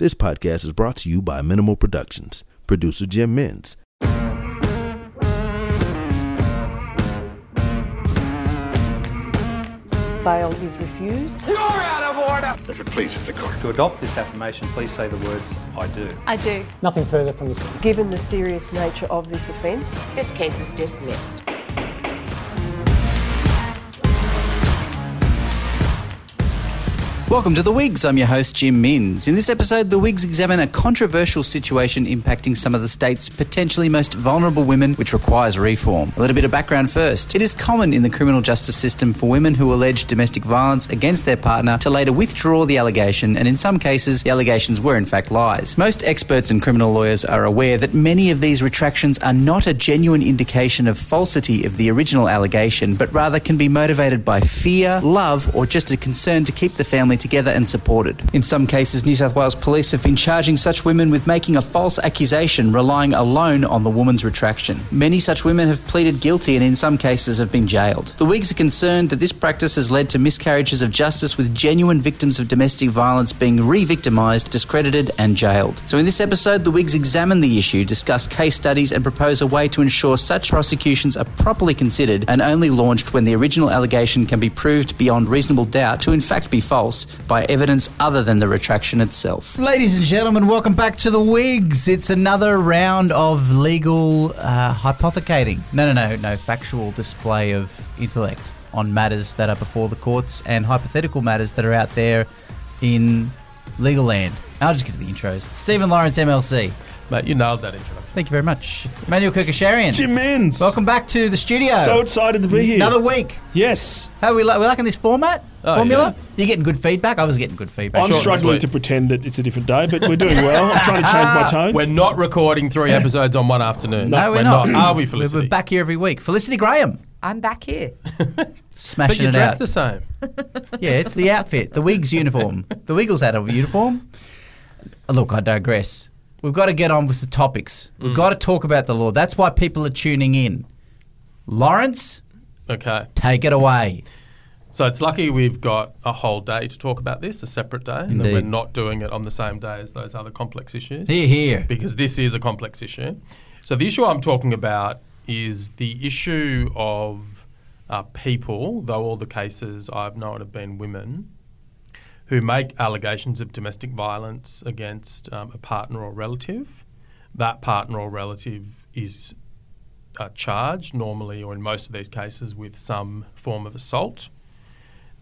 This podcast is brought to you by Minimal Productions. Producer Jim Minns. Bail is refused. You're out of order! If it pleases the court. To adopt this affirmation, please say the words, I do. I do. Nothing further from this witness. Given the serious nature of this offence, This case is dismissed. Welcome to The Wigs. I'm your host, Jim Minns. In this episode, The Wigs examine a controversial situation impacting some of the state's potentially most vulnerable women, which requires reform. A little bit of background first. It is common in the criminal justice system for women who allege domestic violence against their partner to later withdraw the allegation, and in some cases, the allegations were in fact lies. Most experts and criminal lawyers are aware that many of these retractions are not a genuine indication of falsity of the original allegation, but rather can be motivated by fear, love, or just a concern to keep the family together and supported. In some cases, New South Wales police have been charging such women with making a false accusation, relying alone on the woman's retraction. Many such women have pleaded guilty and in some cases have been jailed. The Wigs are concerned that this practice has led to miscarriages of justice with genuine victims of domestic violence being re-victimised, discredited and jailed. So in this episode, the Wigs examine the issue, discuss case studies and propose a way to ensure such prosecutions are properly considered and only launched when the original allegation can be proved beyond reasonable doubt to in fact be false by evidence other than the retraction itself. Ladies and gentlemen, welcome back to the Wigs. It's another round of legal uh, hypothecating. No, no, no, no, factual display of intellect on matters that are before the courts and hypothetical matters that are out there in legal land. I'll just get to the intros. Stephen Lawrence, MLC. Mate, you nailed that intro. Thank you very much. Emmanuel Kerkyasharian. Jim Minns. Welcome back to the studio. So excited to be here. Another week. Yes. How are we, li- we liking this format? Oh, Formula? yeah. You're getting good feedback? I was getting good feedback. I'm Sure. struggling to pretend that it's a different day, but we're doing well. I'm trying to change my tone. We're not recording three episodes on one afternoon. No, we're, not. Are we, We're- Felicity? We're back here every week. Felicity Graham. I'm back here. Smashing But you it dress out. the same. Yeah, it's the outfit, the Wigs uniform. The Wiggles had a uniform. Look, I digress. We've got to get on with the topics. We've Mm. got to talk about the law. That's why people are tuning in. Lawrence, Okay. take it away. So it's lucky we've got a whole day to talk about this, a separate day, and that we're not doing it on the same day as those other complex issues. Here, here. Because this is a complex issue. So the issue I'm talking about is the issue of uh, people, though all the cases I've known have been women, who make allegations of domestic violence against um, a partner or relative. That partner or relative is uh, charged, normally or in most of these cases, with some form of assault.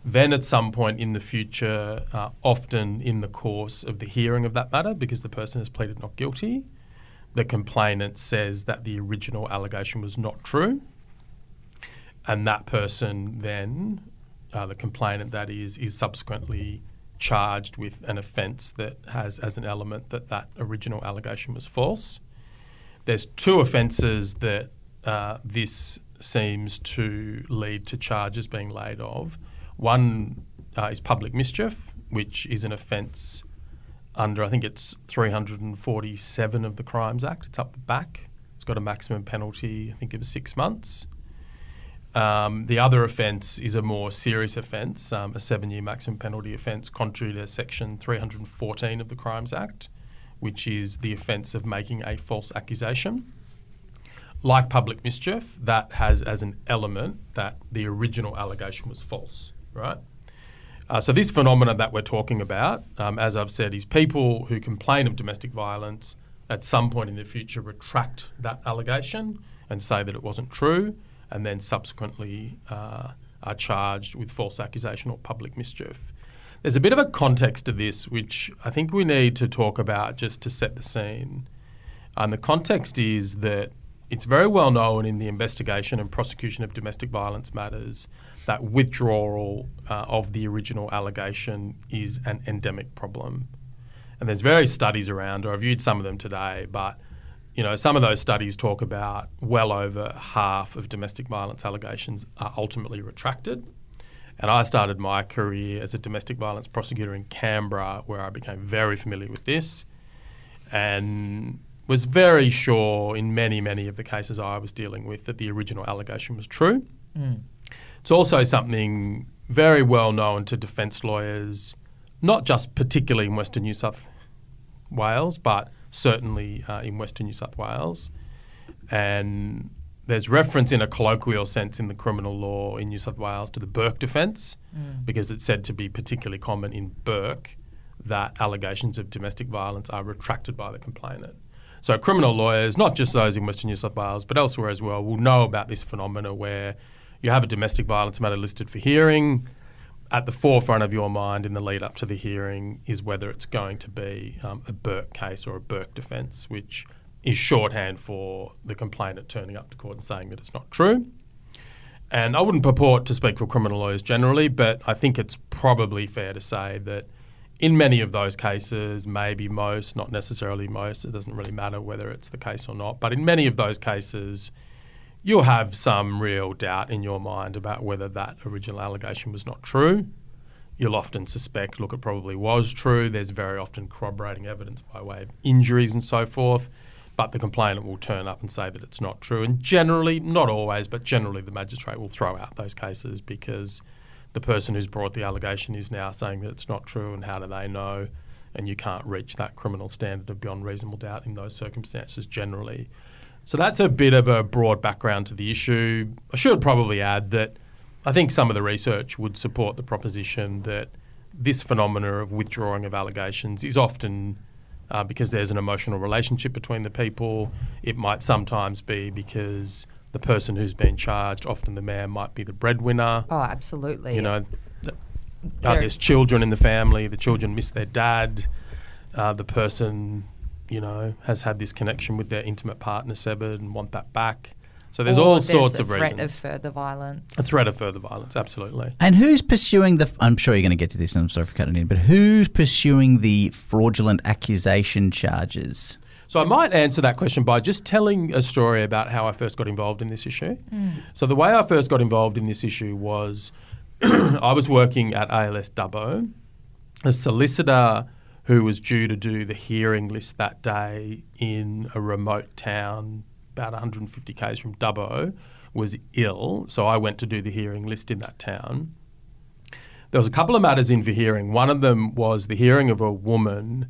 Then, at some point in the future, uh, often in the course of the hearing of that matter, because the person has pleaded not guilty, the complainant says that the original allegation was not true. And that person then, uh, the complainant that is, is subsequently charged with an offence that has as an element that that original allegation was false. There's two offences that uh, this seems to lead to charges being laid of. One uh, is public mischief, which is an offence under, I think it's 347 of the Crimes Act. It's up the back. It's got a maximum penalty, I think of six months. Um, the other offence is a more serious offence, um, a seven year maximum penalty offence, contrary to Section 314 of the Crimes Act, which is the offence of making a false accusation. Like public mischief, that has as an element that the original allegation was false, right? Uh, so, this phenomenon that we're talking about, um, as I've said, is people who complain of domestic violence at some point in the future retract that allegation and say that it wasn't true, and then subsequently uh, are charged with false accusation or public mischief. There's a bit of a context to this, which I think we need to talk about just to set the scene. And the context is that it's very well known in the investigation and prosecution of domestic violence matters that withdrawal uh, of the original allegation is an endemic problem. And there's various studies around. I reviewed some of them today, but you know, some of those studies talk about well over half of domestic violence allegations are ultimately retracted. And I started my career as a domestic violence prosecutor in Canberra, where I became very familiar with this and was very sure in many, many of the cases I was dealing with that the original allegation was true. It's also something very well known to defence lawyers, not just particularly in Western New South Wales, but certainly uh, in Western New South Wales. And there's reference in a colloquial sense in the criminal law in New South Wales to the Bourke defence because it's said to be particularly common in Bourke that allegations of domestic violence are retracted by the complainant. So criminal lawyers, not just those in Western New South Wales, but elsewhere as well, will know about this phenomena where you have a domestic violence matter listed for hearing. At the forefront of your mind in the lead up to the hearing is whether it's going to be um, a Bourke case or a Bourke defence, which is shorthand for the complainant turning up to court and saying that it's not true. And I wouldn't purport to speak for criminal lawyers generally, but I think it's probably fair to say that in many of those cases, maybe most, not necessarily most, it doesn't really matter whether it's the case or not, but in many of those cases, you'll have some real doubt in your mind about whether that original allegation was not true. You'll often suspect, look, it probably was true. There's very often corroborating evidence by way of injuries and so forth, but the complainant will turn up and say that it's not true. And generally, not always, but generally, the magistrate will throw out those cases because the person who's brought the allegation is now saying that it's not true, and how do they know? And you can't reach that criminal standard of beyond reasonable doubt in those circumstances generally. So that's a bit of a broad background to the issue. I should probably add that I think some of the research would support the proposition that this phenomena of withdrawing of allegations is often uh, because there's an emotional relationship between the people. It might sometimes be because the person who's been charged, often the man, might be the breadwinner. Oh, absolutely. You know, th- uh, there's children in the family. The children miss their dad. Uh, the person, you know, has had this connection with their intimate partner severed and want that back. So there's Or all there's sorts a of threat of further violence. a threat of further violence, absolutely. And who's pursuing the? I'm sure you're going to get to this, and I'm sorry for cutting in, but who's pursuing the fraudulent accusation charges? So I might answer that question by just telling a story about how I first got involved in this issue. Hmm. So the way I first got involved in this issue was I was working at ALS Dubbo. A solicitor who was due to do the hearing list that day in a remote town about 150 k's from Dubbo was ill, so I went to do the hearing list in that town. There was a couple of matters in for hearing. One of them was the hearing of a woman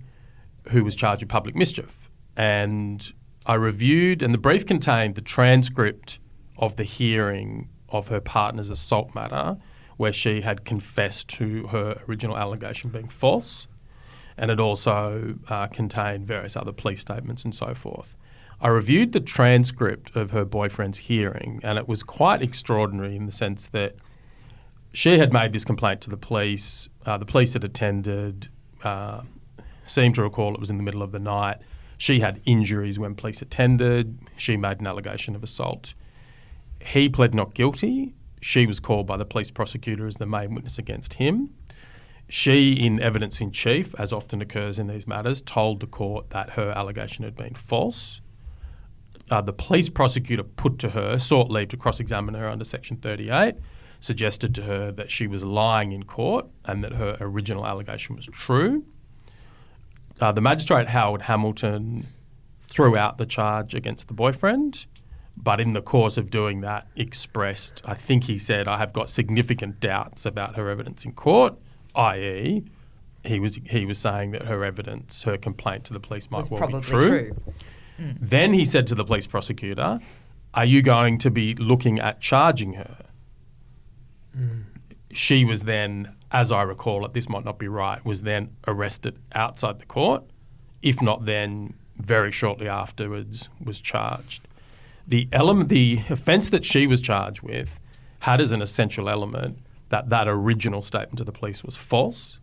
who was charged with public mischief. And I reviewed, and the brief contained the transcript of the hearing of her partner's assault matter, where she had confessed to her original allegation being false. And it also uh, contained various other police statements and so forth. I reviewed the transcript of her boyfriend's hearing, and it was quite extraordinary in the sense that she had made this complaint to the police. Uh, the police had attended, uh, seemed to recall it was in the middle of the night. She had injuries when police attended. She made an allegation of assault. He pled not guilty. She was called by the police prosecutor as the main witness against him. She, in evidence in chief, as often occurs in these matters, told the court that her allegation had been false. Uh, the police prosecutor put to her, sought leave to cross examine her under Section 38, suggested to her that she was lying in court and that her original allegation was true. Uh, the magistrate, Howard Hamilton, threw out the charge against the boyfriend, but in the course of doing that, expressed, I think he said, I have got significant doubts about her evidence in court, i.e., he was he was saying that her evidence, her complaint to the police might was well probably be true. true. Hmm. Hmm. Then he said to the police prosecutor, Are you going to be looking at charging her? Hmm. She was then, as I recall it, this might not be right, was then arrested outside the court. If not, then very shortly afterwards was charged. The element, the offence that she was charged with had as an essential element that that original statement to the police was false.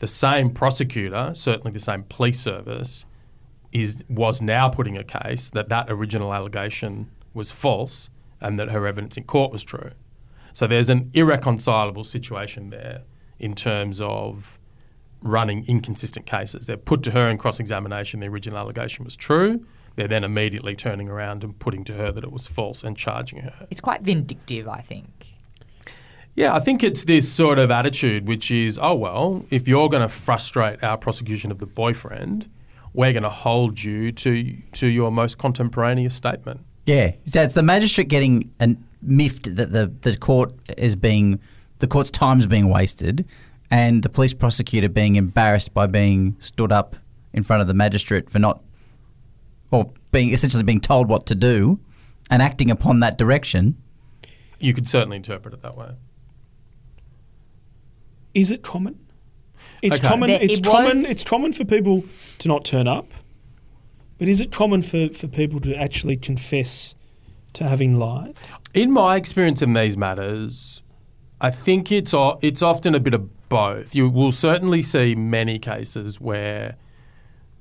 The same prosecutor, certainly the same police service, is was now putting a case that that original allegation was false and that her evidence in court was true. So there's an irreconcilable situation there in terms of running inconsistent cases. They're put to her in cross examination the original allegation was true. They're then immediately turning around and putting to her that it was false and charging her. It's quite vindictive, I think. Yeah, I think it's this sort of attitude which is, oh, well, if you're going to frustrate our prosecution of the boyfriend, we're going to hold you to, to your most contemporaneous statement. Yeah, so it's the magistrate getting an miffed that the, the court is being the court's time is being wasted, and the police prosecutor being embarrassed by being stood up in front of the magistrate for not, or being essentially being told what to do, and acting upon that direction. You could certainly interpret it that way. Is it common? It's Okay. common. There- it's it common. was- It's common for people to not turn up, but is it common for, for people to actually confess to having lied? In my experience in these matters, I think it's o- it's often a bit of both. You will certainly see many cases where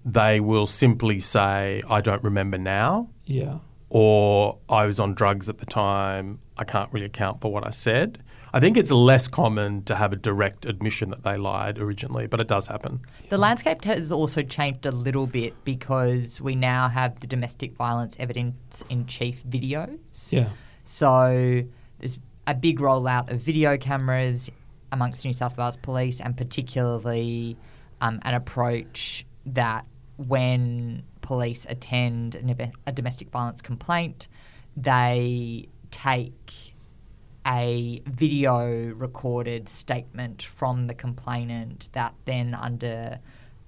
they will simply say, "I don't remember now," Yeah. or "I was on drugs at the time. I can't really account for what I said." I think it's less common to have a direct admission that they lied originally, but it does happen. The landscape has also changed a little bit because we now have the domestic violence evidence in chief videos. Yeah. So there's a big rollout of video cameras amongst New South Wales police, and particularly um, an approach that when police attend an eve- a domestic violence complaint, they take a video recorded statement from the complainant that then under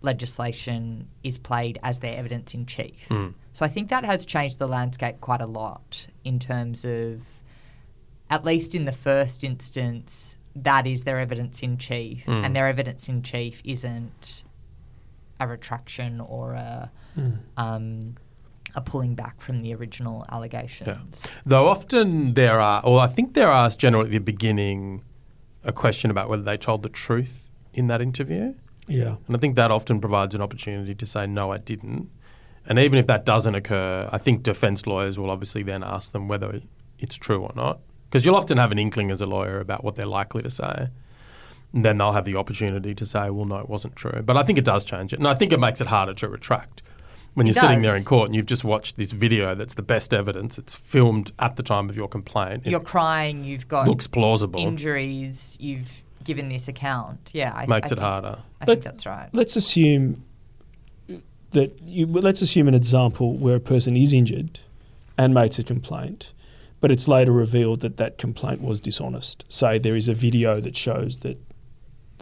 legislation is played as their evidence in chief. Hmm. So I think that has changed the landscape quite a lot in terms of at least in the first instance that is their evidence in chief. Hmm. And their evidence in chief isn't a retraction or a hmm. um, a pulling back from the original allegations. Though often there are, or I think there are generally at the beginning, a question about whether they told the truth in that interview. Yeah. And I think that often provides an opportunity to say, no, I didn't. And even if that doesn't occur, I think defence lawyers will obviously then ask them whether it's true or not. Because you'll often have an inkling as a lawyer about what they're likely to say. And then they'll have the opportunity to say, well, no, it wasn't true. But I think it does change it. And I think it makes it harder to retract. When It you're sitting there in court and you've just watched this video that's the best evidence, it's filmed at the time of your complaint. You're crying, you've got looks plausible, injuries, you've given this account. Yeah, I, makes I it think, harder. I But- think that's right. Let's assume that you. Let's assume an example where a person is injured and makes a complaint, but it's later revealed that that complaint was dishonest. Say there is a video that shows that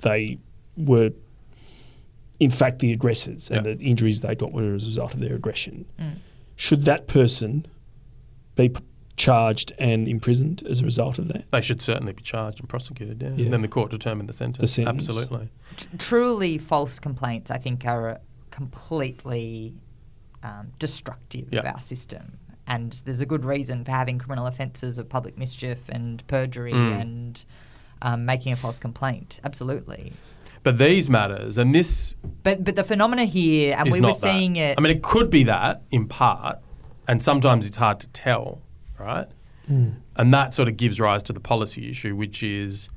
they were, in fact, the aggressors, and Yeah. the injuries they got were as a result of their aggression. Should that person be p- charged and imprisoned as a result of that? They should certainly be charged and prosecuted, yeah. Yeah. And then the court determine the sentence. The sentence. Absolutely. Tr- truly false complaints, I think, are completely um, destructive of our system. And there's a good reason for having criminal offences of public mischief and perjury Mm. and um, making a false complaint. Absolutely. But these matters, and this But but the phenomena here, and we were not that. seeing it. I mean, it could be that in part, and sometimes it's hard to tell, right? And that sort of gives rise to the policy issue, which is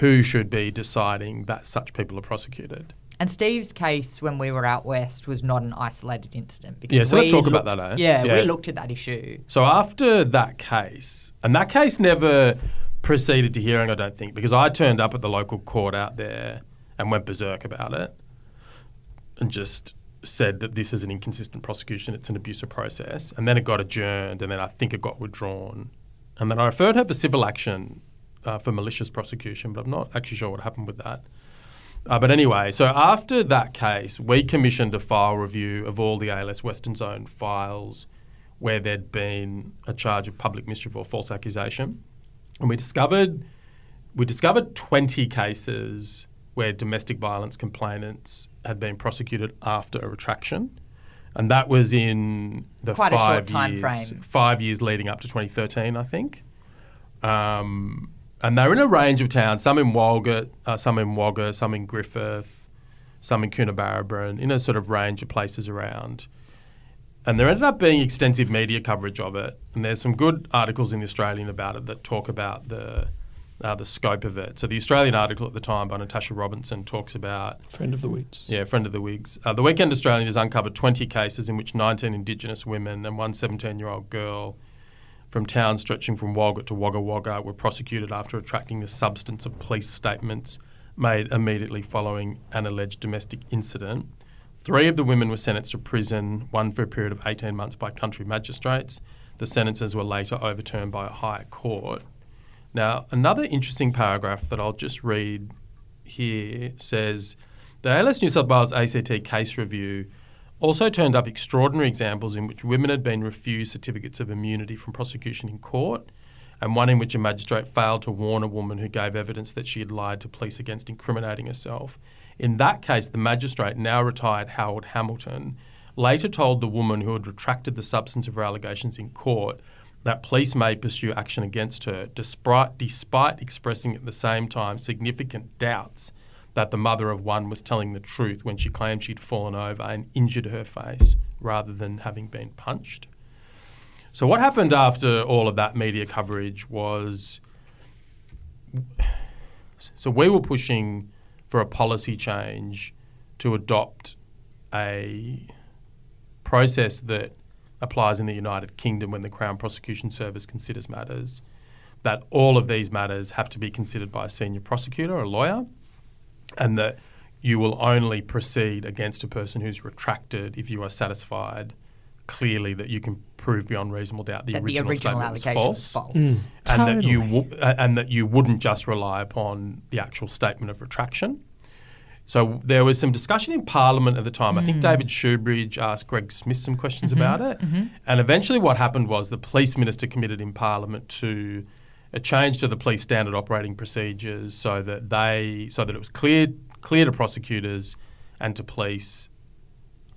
who should be deciding that such people are prosecuted. And Steve's case when we were out west was not an isolated incident. Because Yeah, so let's we talk about that, eh? Yeah, Yeah. we looked at that issue. So after that case, and that case never proceeded to hearing, I don't think, because I turned up at the local court out there and went berserk about it and just said that this is an inconsistent prosecution, it's an abusive process. And then it got adjourned, and then I think it got withdrawn. And then I referred her for civil action uh, for malicious prosecution, but I'm not actually sure what happened with that. Uh, but anyway, so after that case, we commissioned a file review of all the ALS Western Zone files where there'd been a charge of public mischief or false accusation, and we discovered we discovered 20 cases where domestic violence complainants had been prosecuted after a retraction, and that was in the Quite a short five time years, frame. five years leading up to 2013, I think. Um, and they're in a range of towns, some in Walgett, uh, some in Wagga, some in Griffith, some in Coonabarabran, in a sort of range of places around. And there ended up being extensive media coverage of it. And there's some good articles in the Australian about it that talk about the uh, the scope of it. So the Australian article at the time by Natasha Robinson talks about Friend of the Wigs. yeah, friend of the Wigs. Uh, the Weekend Australian has uncovered 20 cases in which 19 Indigenous women and one 17 year old girl from towns stretching from Walgett to Wagga Wagga were prosecuted after attracting the substance of police statements made immediately following an alleged domestic incident. Three of the women were sentenced to prison, one for a period of 18 months by country magistrates. The sentences were later overturned by a higher court. Now, another interesting paragraph that I'll just read here says the ALS New South Wales ACT case review also turned up extraordinary examples in which women had been refused certificates of immunity from prosecution in court, and one in which a magistrate failed to warn a woman who gave evidence that she had lied to police against incriminating herself. In that case, the magistrate, now retired Howard Hamilton, later told the woman who had retracted the substance of her allegations in court that police may pursue action against her despite, despite expressing at the same time significant doubts that the mother of one was telling the truth when she claimed she'd fallen over and injured her face rather than having been punched. So, what happened after all of that media coverage was so we were pushing for a policy change to adopt a process that applies in the United Kingdom when the Crown Prosecution Service considers matters, that all of these matters have to be considered by a senior prosecutor, a lawyer, and that you will only proceed against a person who's retracted if you are satisfied clearly that you can prove beyond reasonable doubt the that original, the original statement was allegation false, is false. Mm. and that you w- uh, and that you wouldn't just rely upon the actual statement of retraction. So there was some discussion in Parliament at the time. I Mm. think David Shoebridge asked Greg Smith some questions Mm-hmm. about it, and eventually what happened was the police minister committed in Parliament to a change to the police standard operating procedures so that they so that it was clear clear to prosecutors and to police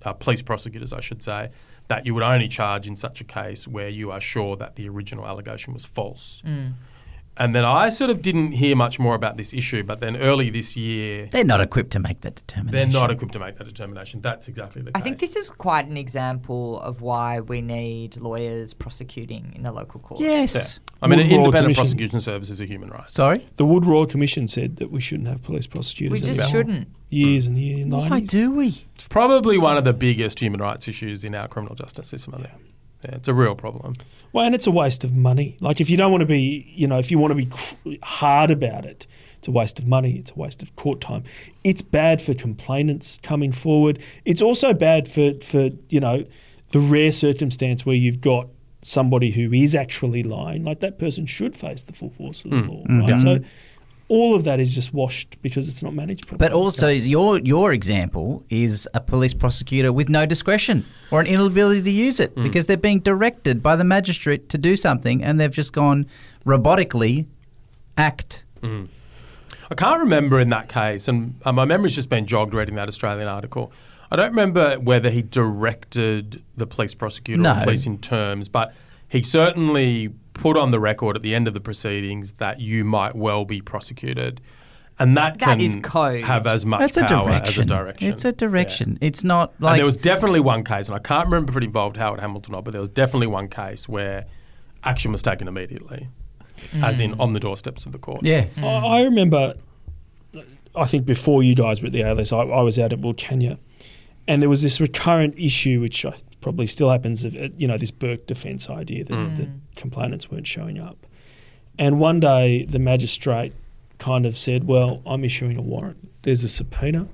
uh, police prosecutors, I should say, that you would only charge in such a case where you are sure that the original allegation was false. Mm. And then I sort of didn't hear much more about this issue, but then early this year, They're not equipped to make that determination. they're not equipped to make that determination. That's exactly the case. I case. think this is quite an example of why we need lawyers prosecuting in the local court. Yes. I mean, an Wood Royal independent Commission. prosecution service is a human right. Sorry. The Wood Royal Commission said that we shouldn't have police prosecutors. We just anymore. shouldn't. Years and years. Why 90s. do we? It's probably one of the biggest human rights issues in our criminal justice system. I think. Yeah, it's a real problem. Well, and it's a waste of money. Like if you don't want to be, you know, if you want to be cr- hard about it, it's a waste of money. It's a waste of court time. It's bad for complainants coming forward. It's also bad for for you know the rare circumstance where you've got somebody who is actually lying. Like that person should face the full force of the hmm. law, mm-hmm. right? So all of that is just washed because it's not managed properly. But also, your your example is a police prosecutor with no discretion or an inability to use it because they're being directed by the magistrate to do something, and they've just gone robotically act. I can't remember in that case, and uh, my memory's just been jogged reading that Australian article. I don't remember whether he directed the police prosecutor No. or police in terms, but he certainly put on the record at the end of the proceedings that you might well be prosecuted, and that, That can is code. have as much That's a power direction. as a direction. It's a Yeah. direction. It's not and like there was definitely one case, and I can't remember if it involved Howard Hamilton or not, but there was definitely one case where action was taken immediately, mm. as in on the doorsteps of the court. yeah. I, I remember, I think before you guys were at the ALS, I, I was out at Wilcannia, and there was this recurrent issue, which I, probably still happens, of uh, you know this Bourke defence idea that, that complainants weren't showing up. And one day the magistrate kind of said, "Well, I'm issuing a warrant. There's a subpoena."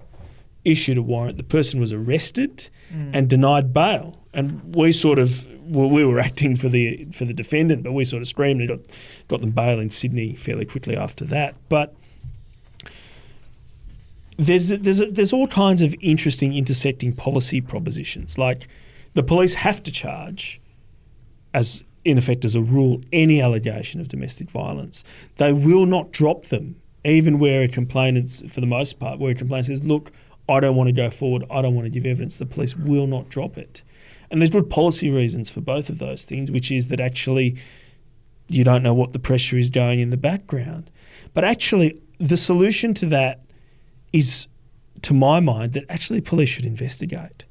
Issued a warrant. The person was arrested and denied bail, and we sort of well, we were acting for the for the defendant, but we sort of screamed and got got them bail in Sydney fairly quickly after that. But there's there's there's all kinds of interesting intersecting policy propositions. Like the police have to charge, as in effect as a rule, any allegation of domestic violence. They will not drop them, even where a complainant's for the most part, where a complainant says, "Look, I don't want to go forward. I don't want to give evidence." The police will not drop it. And there's good policy reasons for both of those things, which is that actually you don't know what the pressure is going in the background. But actually, the solution to that is, to my mind, that actually police should investigate.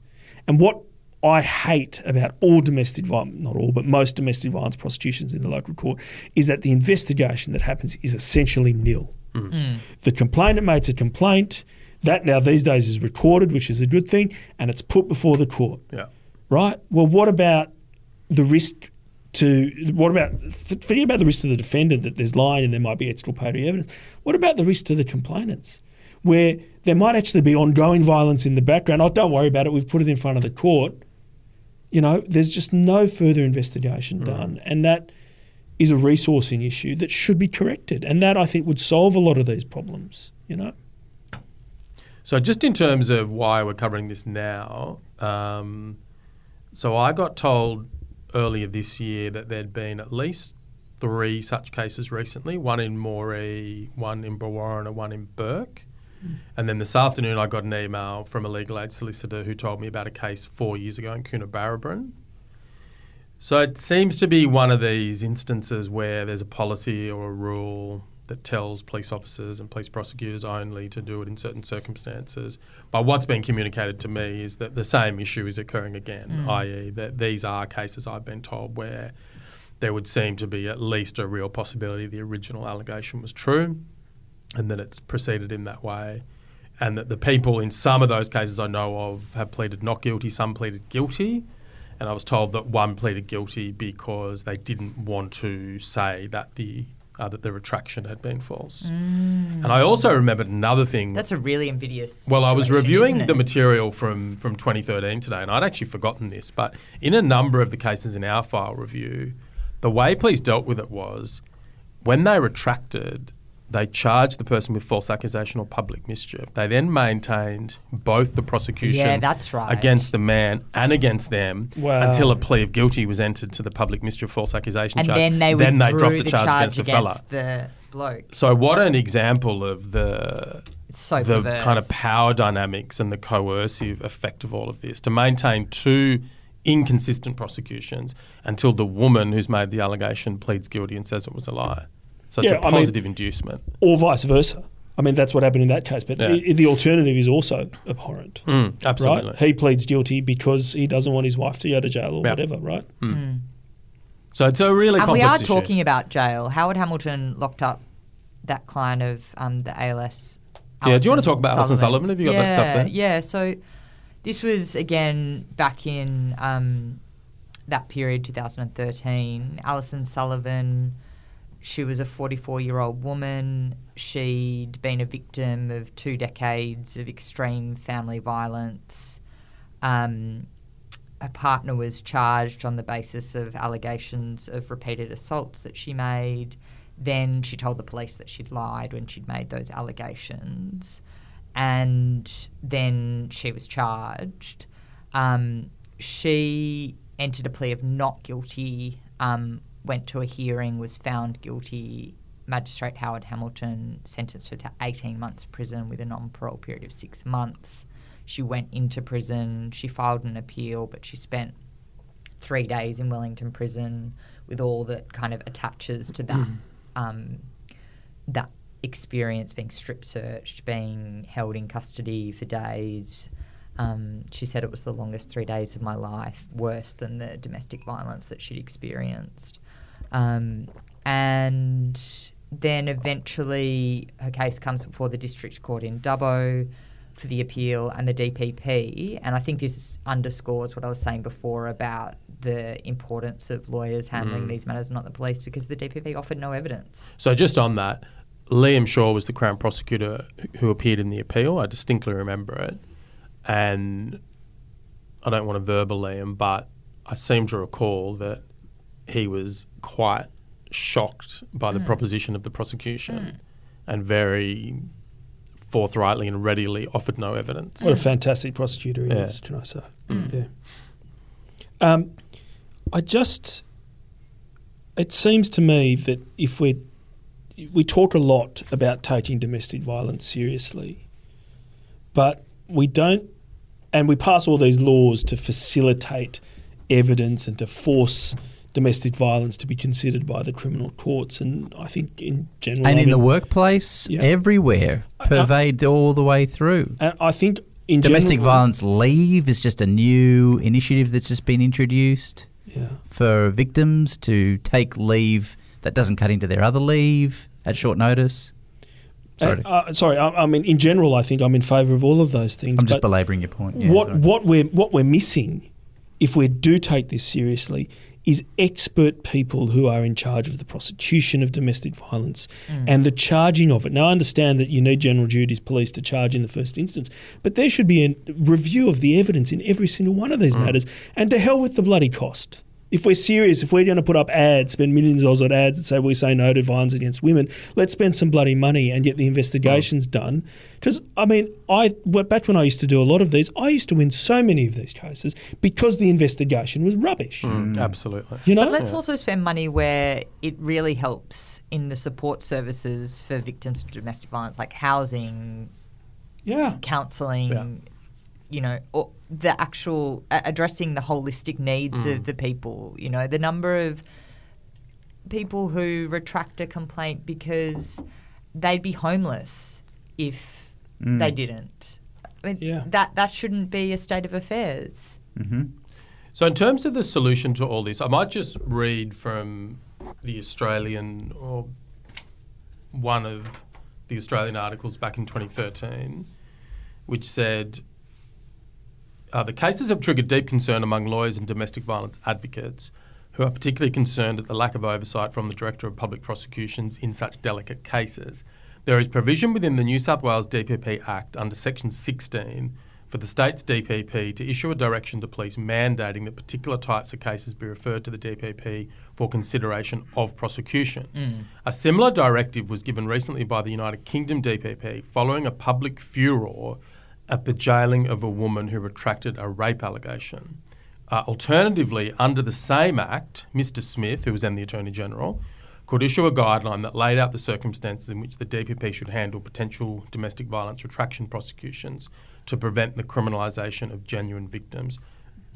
And what I hate about all domestic violence, not all, but most domestic violence prosecutions in the local court, is that the investigation that happens is essentially nil. Mm. Mm. The complainant makes a complaint. That now these days is recorded, which is a good thing, and it's put before the court Yeah. right? Well, what about the risk to what about forget about the risk to the defendant that there's lying and there might be exculpatory evidence. What about the risk to the complainants, where there might actually be ongoing violence in the background? Oh, don't worry about it. We've put it in front of the court. You know, there's just no further investigation done, and that is a resourcing issue that should be corrected, and that I think would solve a lot of these problems. You know. So, just in terms of why we're covering this now, um, so I got told earlier this year that there'd been at least three such cases recently one in Moree, one in Brewarrina, and one in Bourke. And then this afternoon, I got an email from a legal aid solicitor who told me about a case four years ago in Coonabarabran. So it seems to be one of these instances where there's a policy or a rule that tells police officers and police prosecutors only to do it in certain circumstances. But what's been communicated to me is that the same issue is occurring again, mm. i.e., that these are cases I've been told where there would seem to be at least a real possibility the original allegation was true and that it's proceeded in that way. And that the people in some of those cases I know of have pleaded not guilty, some pleaded guilty. And I was told that one pleaded guilty because they didn't want to say that the uh, that the retraction had been false. And I also remembered another thing. That's a really invidious. Well, I was reviewing the material from, from 2013 today, and I'd actually forgotten this, but in a number of the cases in our file review, the way police dealt with it was when they retracted, they charged the person with false accusation or public mischief. They then maintained both the prosecution Yeah, that's right. against the man and against them Wow. until a plea of guilty was entered to the public mischief false accusation and charge. then they then they dropped the, the charge, charge against the fella. the bloke. So what an example of the It's so the perverse. kind of power dynamics and the coercive effect of all of this to maintain two inconsistent prosecutions until the woman who's made the allegation pleads guilty and says it was a lie. So it's Yeah, a I mean- positive inducement. or vice versa. I mean, that's what happened in that case. But Yeah. i- the alternative is also abhorrent, Mm, absolutely. right? He pleads guilty because he doesn't want his wife to go to jail or Yeah. whatever, right? So it's a really and we are issue. talking about jail. Howard Hamilton locked up that client of um, the ALS. Yeah, do you wanna talk about Alison Sullivan? Have you got that stuff there? Yeah, so this was again back in um, that period, 2013. Alison Sullivan, she was a 44 year old woman. She'd been a victim of two decades of extreme family violence. Um, her partner was charged on the basis of allegations of repeated assaults that she made. Then she told the police that she'd lied when she'd made those allegations. And then she was charged. Um, she entered a plea of not guilty, um, went to a hearing, was found guilty. Magistrate Howard Hamilton sentenced her to 18 months prison with a non parole period of six months. She went into prison. She filed an appeal, but she spent three days in Wellington prison with all that kind of attaches to that um, that experience, being strip searched, being held in custody for days. Um, she said it was the longest three days of my life, worse than the domestic violence that she'd experienced. Um, and then eventually her case comes before the district court in Dubbo for the appeal and the DPP. And I think this underscores what I was saying before about the importance of lawyers handling these matters, not the police, because the DPP offered no evidence. So just on that, Liam Shaw was the Crown prosecutor who appeared in the appeal. I distinctly remember it. And I don't want to verbal Liam, but I seem to recall that he was quite shocked by the mm. proposition of the prosecution mm. and very forthrightly and readily offered no evidence. What a fantastic prosecutor he Yeah. is, can I say? Mm. Yeah. Um, I just, it seems to me that if we we talk a lot about taking domestic violence seriously, but we don't, and we pass all these laws to facilitate evidence and to force domestic violence to be considered by the criminal courts. And I think in general, and I in the workplace, Yeah. everywhere, pervade all the way through. and I think in Domestic general, violence leave is just a new initiative that's just been introduced Yeah. for victims to take leave that doesn't cut into their other leave at short notice. Sorry, And, uh, sorry. I, I mean, in general, I think I'm in favour of all of those things. I'm just belaboring your point. Yeah, what sorry. what we're what we're missing, if we do take this seriously, is expert people who are in charge of the prosecution of domestic violence mm. and the charging of it. Now, I understand that you need general duties police to charge in the first instance, but there should be a review of the evidence in every single one of these mm. matters, and to hell with the bloody cost. If we're serious, if we're going to put up ads, spend millions of dollars on ads and say we say no to violence against women, let's spend some bloody money and get the investigations done. Because I mean, I back when I used to do a lot of these, I used to win so many of these cases because the investigation was rubbish. Mm, mm. Absolutely. You know, But let's also spend money where it really helps in the support services for victims of domestic violence, like housing, yeah. counselling, Yeah. You know, or the actual uh, addressing the holistic needs Mm. of the people. You know, the number of people who retract a complaint because they'd be homeless if they didn't. I mean, Yeah. that that shouldn't be a state of affairs. So, in terms of the solution to all this, I might just read from the Australian or one of the Australian articles back in 2013, which said uh, the cases have triggered deep concern among lawyers and domestic violence advocates who are particularly concerned at the lack of oversight from the Director of Public Prosecutions in such delicate cases. There is provision within the New South Wales DPP Act under Section 16 for the state's DPP to issue a direction to police mandating that particular types of cases be referred to the DPP for consideration of prosecution. A similar directive was given recently by the United Kingdom DPP following a public furor at the jailing of a woman who retracted a rape allegation. Uh, alternatively, under the same Act, Mr. Smith, who was then the Attorney General, could issue a guideline that laid out the circumstances in which the DPP should handle potential domestic violence retraction prosecutions to prevent the criminalisation of genuine victims.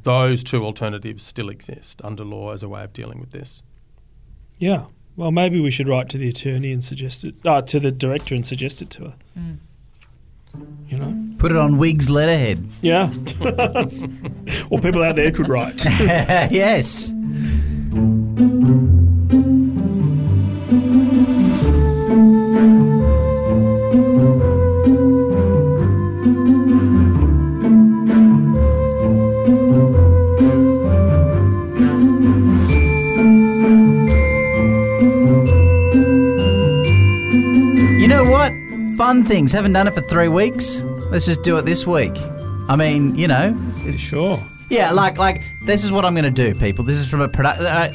Those two alternatives still exist under law as a way of dealing with this. Yeah. Well, maybe we should write to the attorney and suggest it, uh, to the director and suggest it to her. You know? Put it on Wig's letterhead. Yeah. or people out there could write. yes. Fun things. Haven't done it for three weeks. Let's just do it this week. I mean, you know, sure. yeah, like like this is what I'm going to do, people. This is from a production. Uh,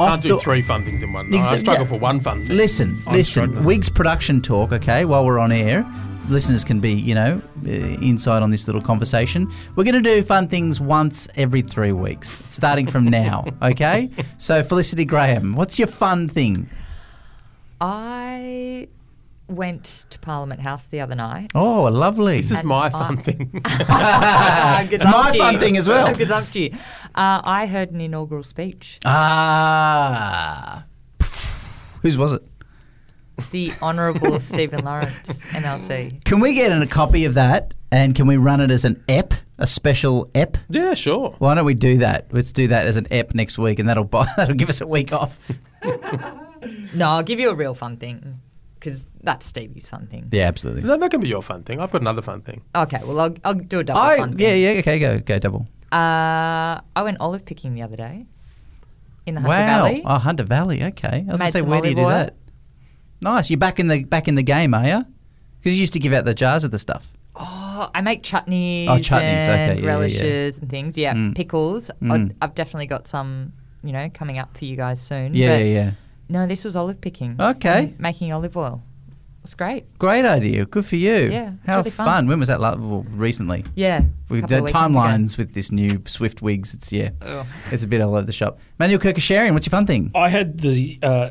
off Can't do the- three fun things in one night. I struggle yeah. for one fun thing. Listen, I'm listen. struggling. Wig's production talk. Okay, while we're on air, listeners can be, you know, uh, inside on this little conversation. We're going to do fun things once every three weeks, starting from now. Okay. So Felicity Graham, what's your fun thing? I went to Parliament House the other night. Oh, lovely. This is And my I- fun thing. it's my fun thing as well. Because up to you. Uh, I heard an inaugural speech. Ah. Whose was it? The Honourable Stephen Lawrence, MLC. Can we get a copy of that and can we run it as an ep, a special ep? yeah, sure. Why don't we do that? Let's do that as an ep next week, and that'll buy, that'll give us a week off. No, I'll give you a real fun thing because that's Stevie's fun thing. Yeah, absolutely. That, that can be your fun thing. I've got another fun thing. Okay, well, I'll, I'll do a double I fun yeah thing. yeah yeah, okay go go double. Uh, I went olive picking the other day in the Hunter wow. Valley. Oh, Hunter Valley. Okay. I was Made gonna say, where do you do oil. that? Nice. You're back in the back in the game, are you? Because you used to give out the jars of the stuff. Oh, I make chutneys, Oh, chutneys, and okay, yeah, yeah, relishes and things. Yeah, Mm. pickles. Mm. I'd- I've definitely got some, you know, coming up for you guys soon. Yeah, but yeah, yeah. No, this was olive picking. Okay. and making olive oil. It's great. Great idea. Good for you. Yeah, How really fun. fun. When was that? la- Well, recently. Yeah. With couple the ago. timelines with this new Swift wigs, it's yeah, Ugh. it's a bit all over the shop. Manuel Kerkyasharian, what's your fun thing? I had the uh,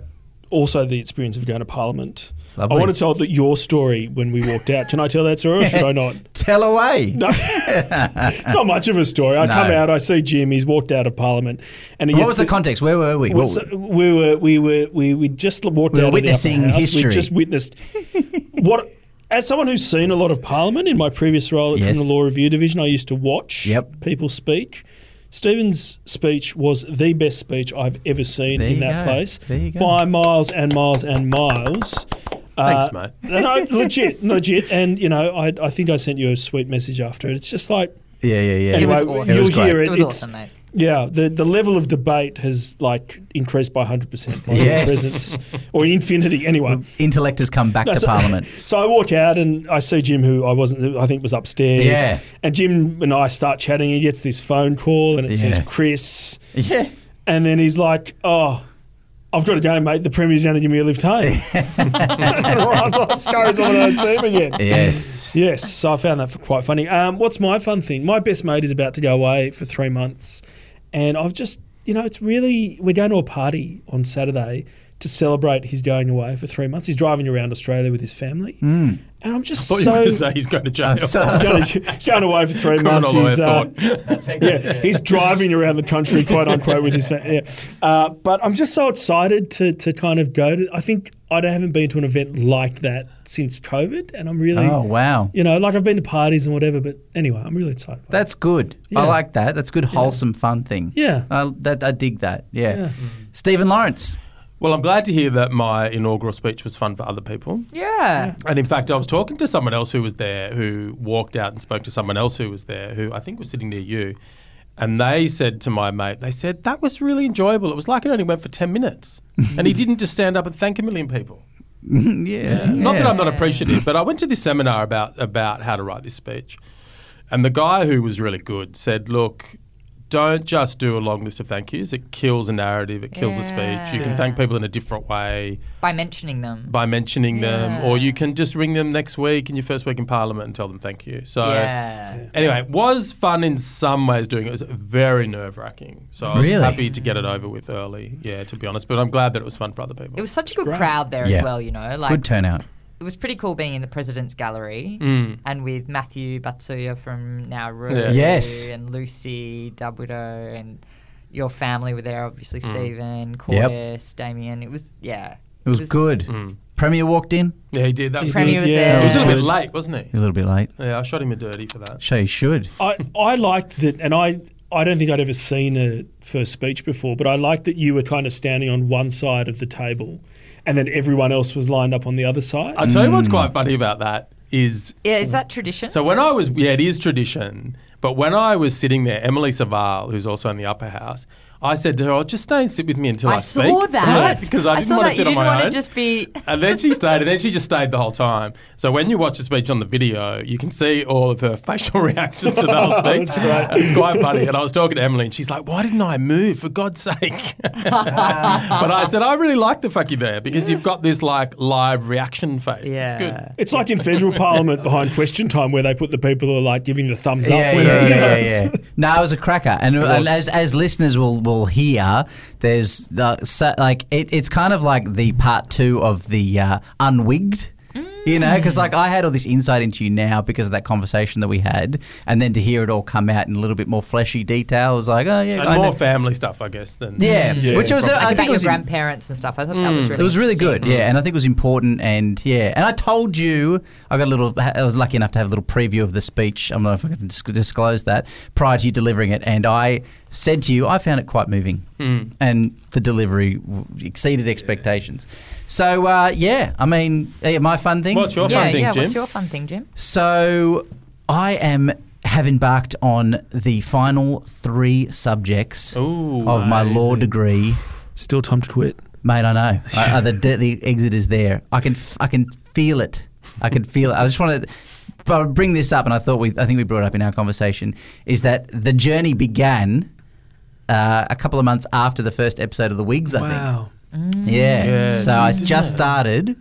also the experience of going to Parliament. Lovely. I want to tell the, your story when we walked out. Can I tell that story or should I not? Tell away. No, it's not much of a story. I No. come out, I see Jim. He's walked out of Parliament, and What was the context? Where were we? So we were we were we we just walked We were out witnessing of the history. We just witnessed what. As someone who's seen a lot of Parliament in my previous role at Yes. Criminal Law Review Division, I used to watch Yep. people speak. Stephen's speech was the best speech I've ever seen There in that go. place There you go. by miles and miles and miles. Thanks, Uh, mate. No, legit, legit. And you know, I, I think I sent you a sweet message after it. It's just like yeah, yeah, yeah. anyway, was awesome. You'll was great. hear it. It was awesome, mate. yeah, the the level of debate has like increased by hundred percent by Yes. presence, or infinity. Anyway, Intellect has come back No, to so- Parliament. So I walk out and I see Jim, who I wasn't, I think was upstairs. Yeah. And Jim and I start chatting. He gets this phone call and it Yeah. says Chris. Yeah. And then he's like, "Oh, I've got to go, mate. The Premier's going to give me a lift home." runs on, scurries on, and I don't see him again. Yes. Yes, so I found that quite funny. Um, what's my fun thing? My best mate is about to go away for three months, and I've just, you know, it's really we're going to a party on Saturday to celebrate his going away for three months. He's driving around Australia with his family, and I'm just I thought you so. were going to say he's going to jail. so- He's going, he's going away for three months. He's, uh, yeah, he's driving around the country, quote unquote, with his family. Yeah. Uh, but I'm just so excited to to kind of go to. I think I haven't been to an event like that since COVID, and I'm really. Oh wow. You know, like I've been to parties and whatever, but anyway, I'm really excited. about That's good. Yeah. I like that. That's good, wholesome, fun thing. Yeah. I, that, I dig that. Yeah. Yeah. Stephen Lawrence. Well, I'm glad to hear that my inaugural speech was fun for other people. Yeah. And in fact, I was talking to someone else who was there who walked out and spoke to someone else who was there who I think was sitting near you. And they said to my mate, they said, that was really enjoyable. It was like it only went for 10 minutes. and he didn't just stand up and thank a million people. yeah. Not that. I'm not appreciative, but I went to this seminar about, about how to write this speech. And the guy who was really good said, look, don't just do a long list of thank yous. It kills a narrative, it kills a speech. You can thank people in a different way By mentioning them. by mentioning them, or you can just ring them next week in your first week in Parliament and tell them thank you. So, yeah. anyway, it was fun in some ways doing it. It was very nerve wracking. So, I was Really? happy to get it over with early, yeah, to be honest. But I'm glad that it was fun for other people. It was such a good great. crowd there Yeah. as well, you know. Like Good turnout. It was pretty cool being in the President's Gallery Mm. and with Mathew Batsiua from Nauru Yeah. Yes. and Lucy Dubido and your family were there, obviously Mm. Stephen, Cordis, Damien. It was yeah. It was, good. Mm. Premier walked in. Yeah, he did. That was Premier good. was yeah. there. He was a little bit late, wasn't he? A little bit late. Yeah, I shot him a dirty for that. So you should. I, I liked that, and I, I don't think I'd ever seen a first speech before, but I liked that you were kind of standing on one side of the table and then everyone else was lined up on the other side. I'll tell you Mm. what's quite funny about that is Yeah, is that tradition? So when I was, yeah, it is tradition. But when I was sitting there, Emily Suvaal, who's also in the upper house, I said to her, "Oh, just stay and sit with me until I, I speak." saw that because I didn't saw want to sit you on didn't my want own. to just be. and then she stayed, and then she just stayed the whole time. So when you watch the speech on the video, you can see all of her facial reactions to the whole speech. That's great. It's quite funny. And I was talking to Emily, and she's like, "Why didn't I move? For God's sake!" but I said, "I really like the fuck you there because you've got this like live reaction face. Yeah. It's good." It's like in federal parliament behind question time where they put the people who are like giving the thumbs up. Yeah, when- yeah, yeah, yeah, yeah. No, it was a cracker, and, and as as listeners will hear, there's like it, it's kind of like the part two of the uh, unwigged. You know, because like hmm. I had all this insight into you now because of that conversation that we had, and then to hear it all come out in a little bit more fleshy detail, was like, oh yeah, And I more know. family stuff, I guess. Than yeah, hmm. Yeah, which was uh, probably. I think about it your was grandparents and stuff. I thought that was hmm. really. it was really interesting. good, yeah, and I think it was important, and yeah, and I told you I got a little. I was lucky enough to have a little preview of the speech. I don't know if I can disclose that prior to you delivering it, and I said to you, I found it quite moving, and the delivery exceeded expectations. So uh, yeah, I mean, my fun thing. What's your Yeah, fun thing, yeah. Jim? What's your fun thing, Jim? So I am have embarked on the final three subjects Ooh, of my law degree. Still time to quit. Mate, I know. I, I, the the exit is there. I can f- I can feel it. I can feel it. I just wanted to bring this up, and I thought we I think we brought it up in our conversation is that the journey began uh, a couple of months after the first episode of the Wigs. I think. Wow. Yeah. Yeah, so I just started.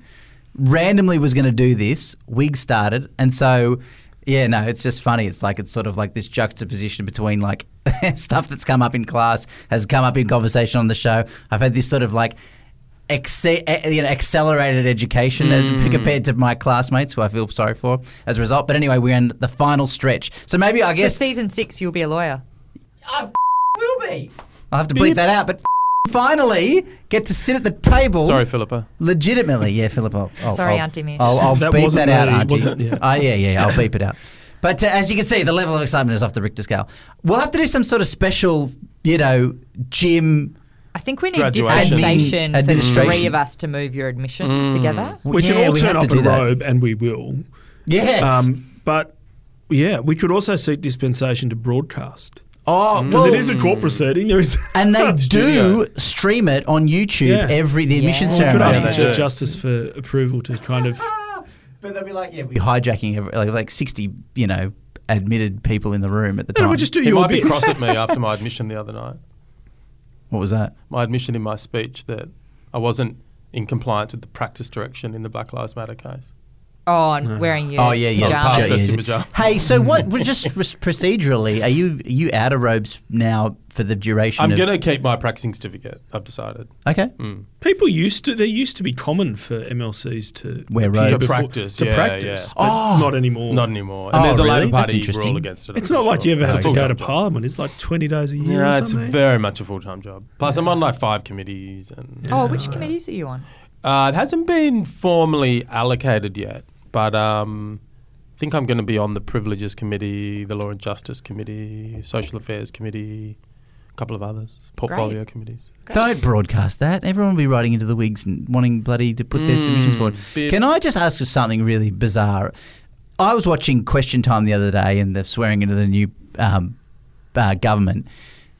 Randomly was going to do this. Wig started, and so yeah, no, it's just funny. It's like it's sort of like this juxtaposition between like stuff that's come up in class has come up in conversation on the show. I've had this sort of like. Exce- you know, accelerated education as Mm. compared to my classmates, who I feel sorry for as a result. But anyway, we're in the final stretch, so maybe I So guess season six, you'll be a lawyer. I will be. I'll have to bleep that out, but finally get to sit at the table. Sorry, Philippa. Legitimately, yeah, Philippa. I'll, I'll, Sorry, I'll, Auntie Mish. I'll, I'll That beep that out, me, Auntie. wasn't it? Oh, yeah, yeah, I'll beep it out. But uh, as you can see, the level of excitement is off the Richter scale. We'll have to do some sort of special, you know, Jim. I think we need Graduation. dispensation for the three of us to move your admission Mm. together. We yeah, can all we turn up to in that. robe, and we will. Yes. Um, but yeah, we could also seek dispensation to broadcast oh, because well, it is a court proceeding. There is, and they Studio. do stream it on YouTube Yeah. every the admission Yeah. we could ask Yeah, the they Chief do. Justice for approval to kind of. But they'll be like, yeah, we're hijacking every, like like sixty, you know, admitted people in the room at the No, time. we'll just do He your might be bit. cross at me after my admission the other night. What was that? My admission in my speech that I wasn't in compliance with the practice direction in the Black Lives Matter case. Oh, and wearing your Oh yeah, yeah. Pajamas. pajamas. Just yeah, yeah. pajamas. Hey, so what? well, Just procedurally, are you are you outer robes now for the duration? I'm of, going to keep my practicing certificate. I've decided. Okay. People used to. There used to be common for MLCs to Wear robes. To practice, To yeah, practice, yeah. but not anymore. Not anymore. Oh, And there's a really? Labor Party interesting. rule against it. It's I'm not like you ever It's have to go to job. Parliament. It's like twenty days a year. Yeah, it's very much a full time job. Plus, I'm on like five committees, and Oh, which committees are you on? uh, it hasn't been formally allocated yet. But um, I think I'm going to be on the Privileges Committee, the Law and Justice Committee, Social Affairs Committee, a couple of others, portfolio committees. Don't broadcast that. Everyone will be writing into the wigs and wanting bloody to put their submissions forward. Can I just ask you something really bizarre? I was watching Question Time the other day, and they're swearing into the new um, uh, government.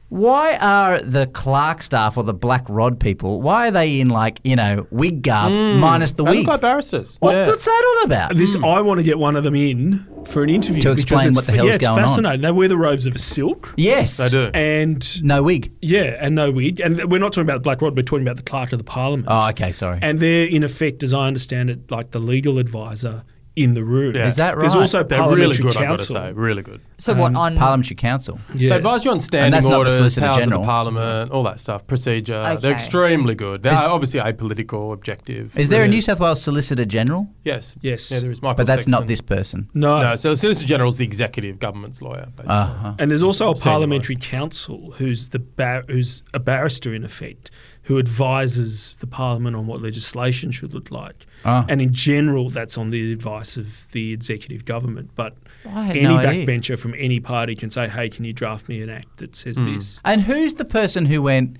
Why are the Clerk staff or the Black Rod people? Why are they in like you know wig garb hmm. minus the They wig? look like barristers. What, Yeah. What's that all about? This hmm. I want to get one of them in for an interview To because explain it's, what the fa- hell's yeah, it's going on. fascinating. They wear the robes of silk yes, They do. and No wig. yeah, and no wig. And we're not talking about the Black Rod. We're talking about the clerk of the Parliament. Oh, okay, sorry. And they're in effect, as I understand it, like the legal advisor in the room. Yeah. Is that right? There's also They're parliamentary really good, I've got to say. Really good. So what on? Parliamentary Counsel. Yeah. They advise you on standing that's not the orders, Solicitor powers of General. the Parliament, all that stuff, procedure. Okay. They're extremely good. They're Is- obviously apolitical, objective. Is there a New South Wales Solicitor General? Yes. Yes. Yeah, there is. Michael But that's not this person. no. No, so the Solicitor General is the executive government's lawyer, basically. Uh-huh. And there's also a Senior parliamentary counsel who's the bar- who's a barrister in effect, who advises the parliament on what legislation should look like. Ah. And in general, that's on the advice of the executive government. But any no idea. backbencher from any party can say, "Hey, can you draft me an act that says Hmm. this?" And who's the person who went,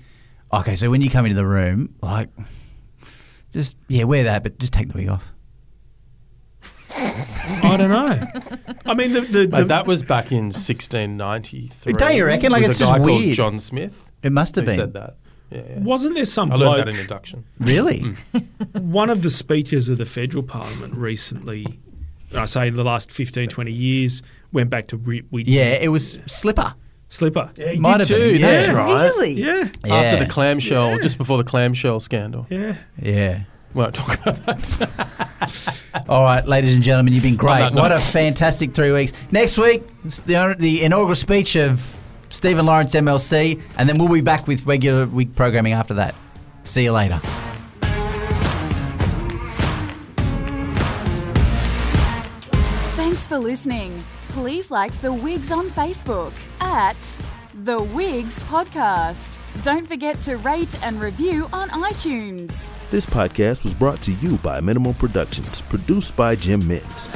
okay, so when you come into the room, like, just, yeah, wear that, but just take the wig off. I don't know. I mean, the, the, the that was back in 1693. Don't you reckon? Like, It was it's a just called weird. John Smith. It must have Who been. said that? Yeah, yeah. wasn't there some I learned bloke? that in induction. Really? Hmm. one of the speakers of the federal parliament recently, I say in the last 15, 20 years, went back to ri- wigs Yeah, it was Slipper. Slipper. Yeah, he Might did have been, too. That's right. Really? Yeah, Yeah. After the clamshell, just before the clamshell scandal. yeah. Yeah. We won't talk about that. All right, ladies and gentlemen, you've been great. that note. What a fantastic three weeks. Next week, the, the inaugural speech of Stephen Lawrence MLC, and then we'll be back with regular week programming after that. See you later. Thanks for listening. Please like The Wigs on Facebook at The Wigs Podcast. Don't forget to rate and review on iTunes. This podcast was brought to you by Minimal Productions, produced by Jim Minns.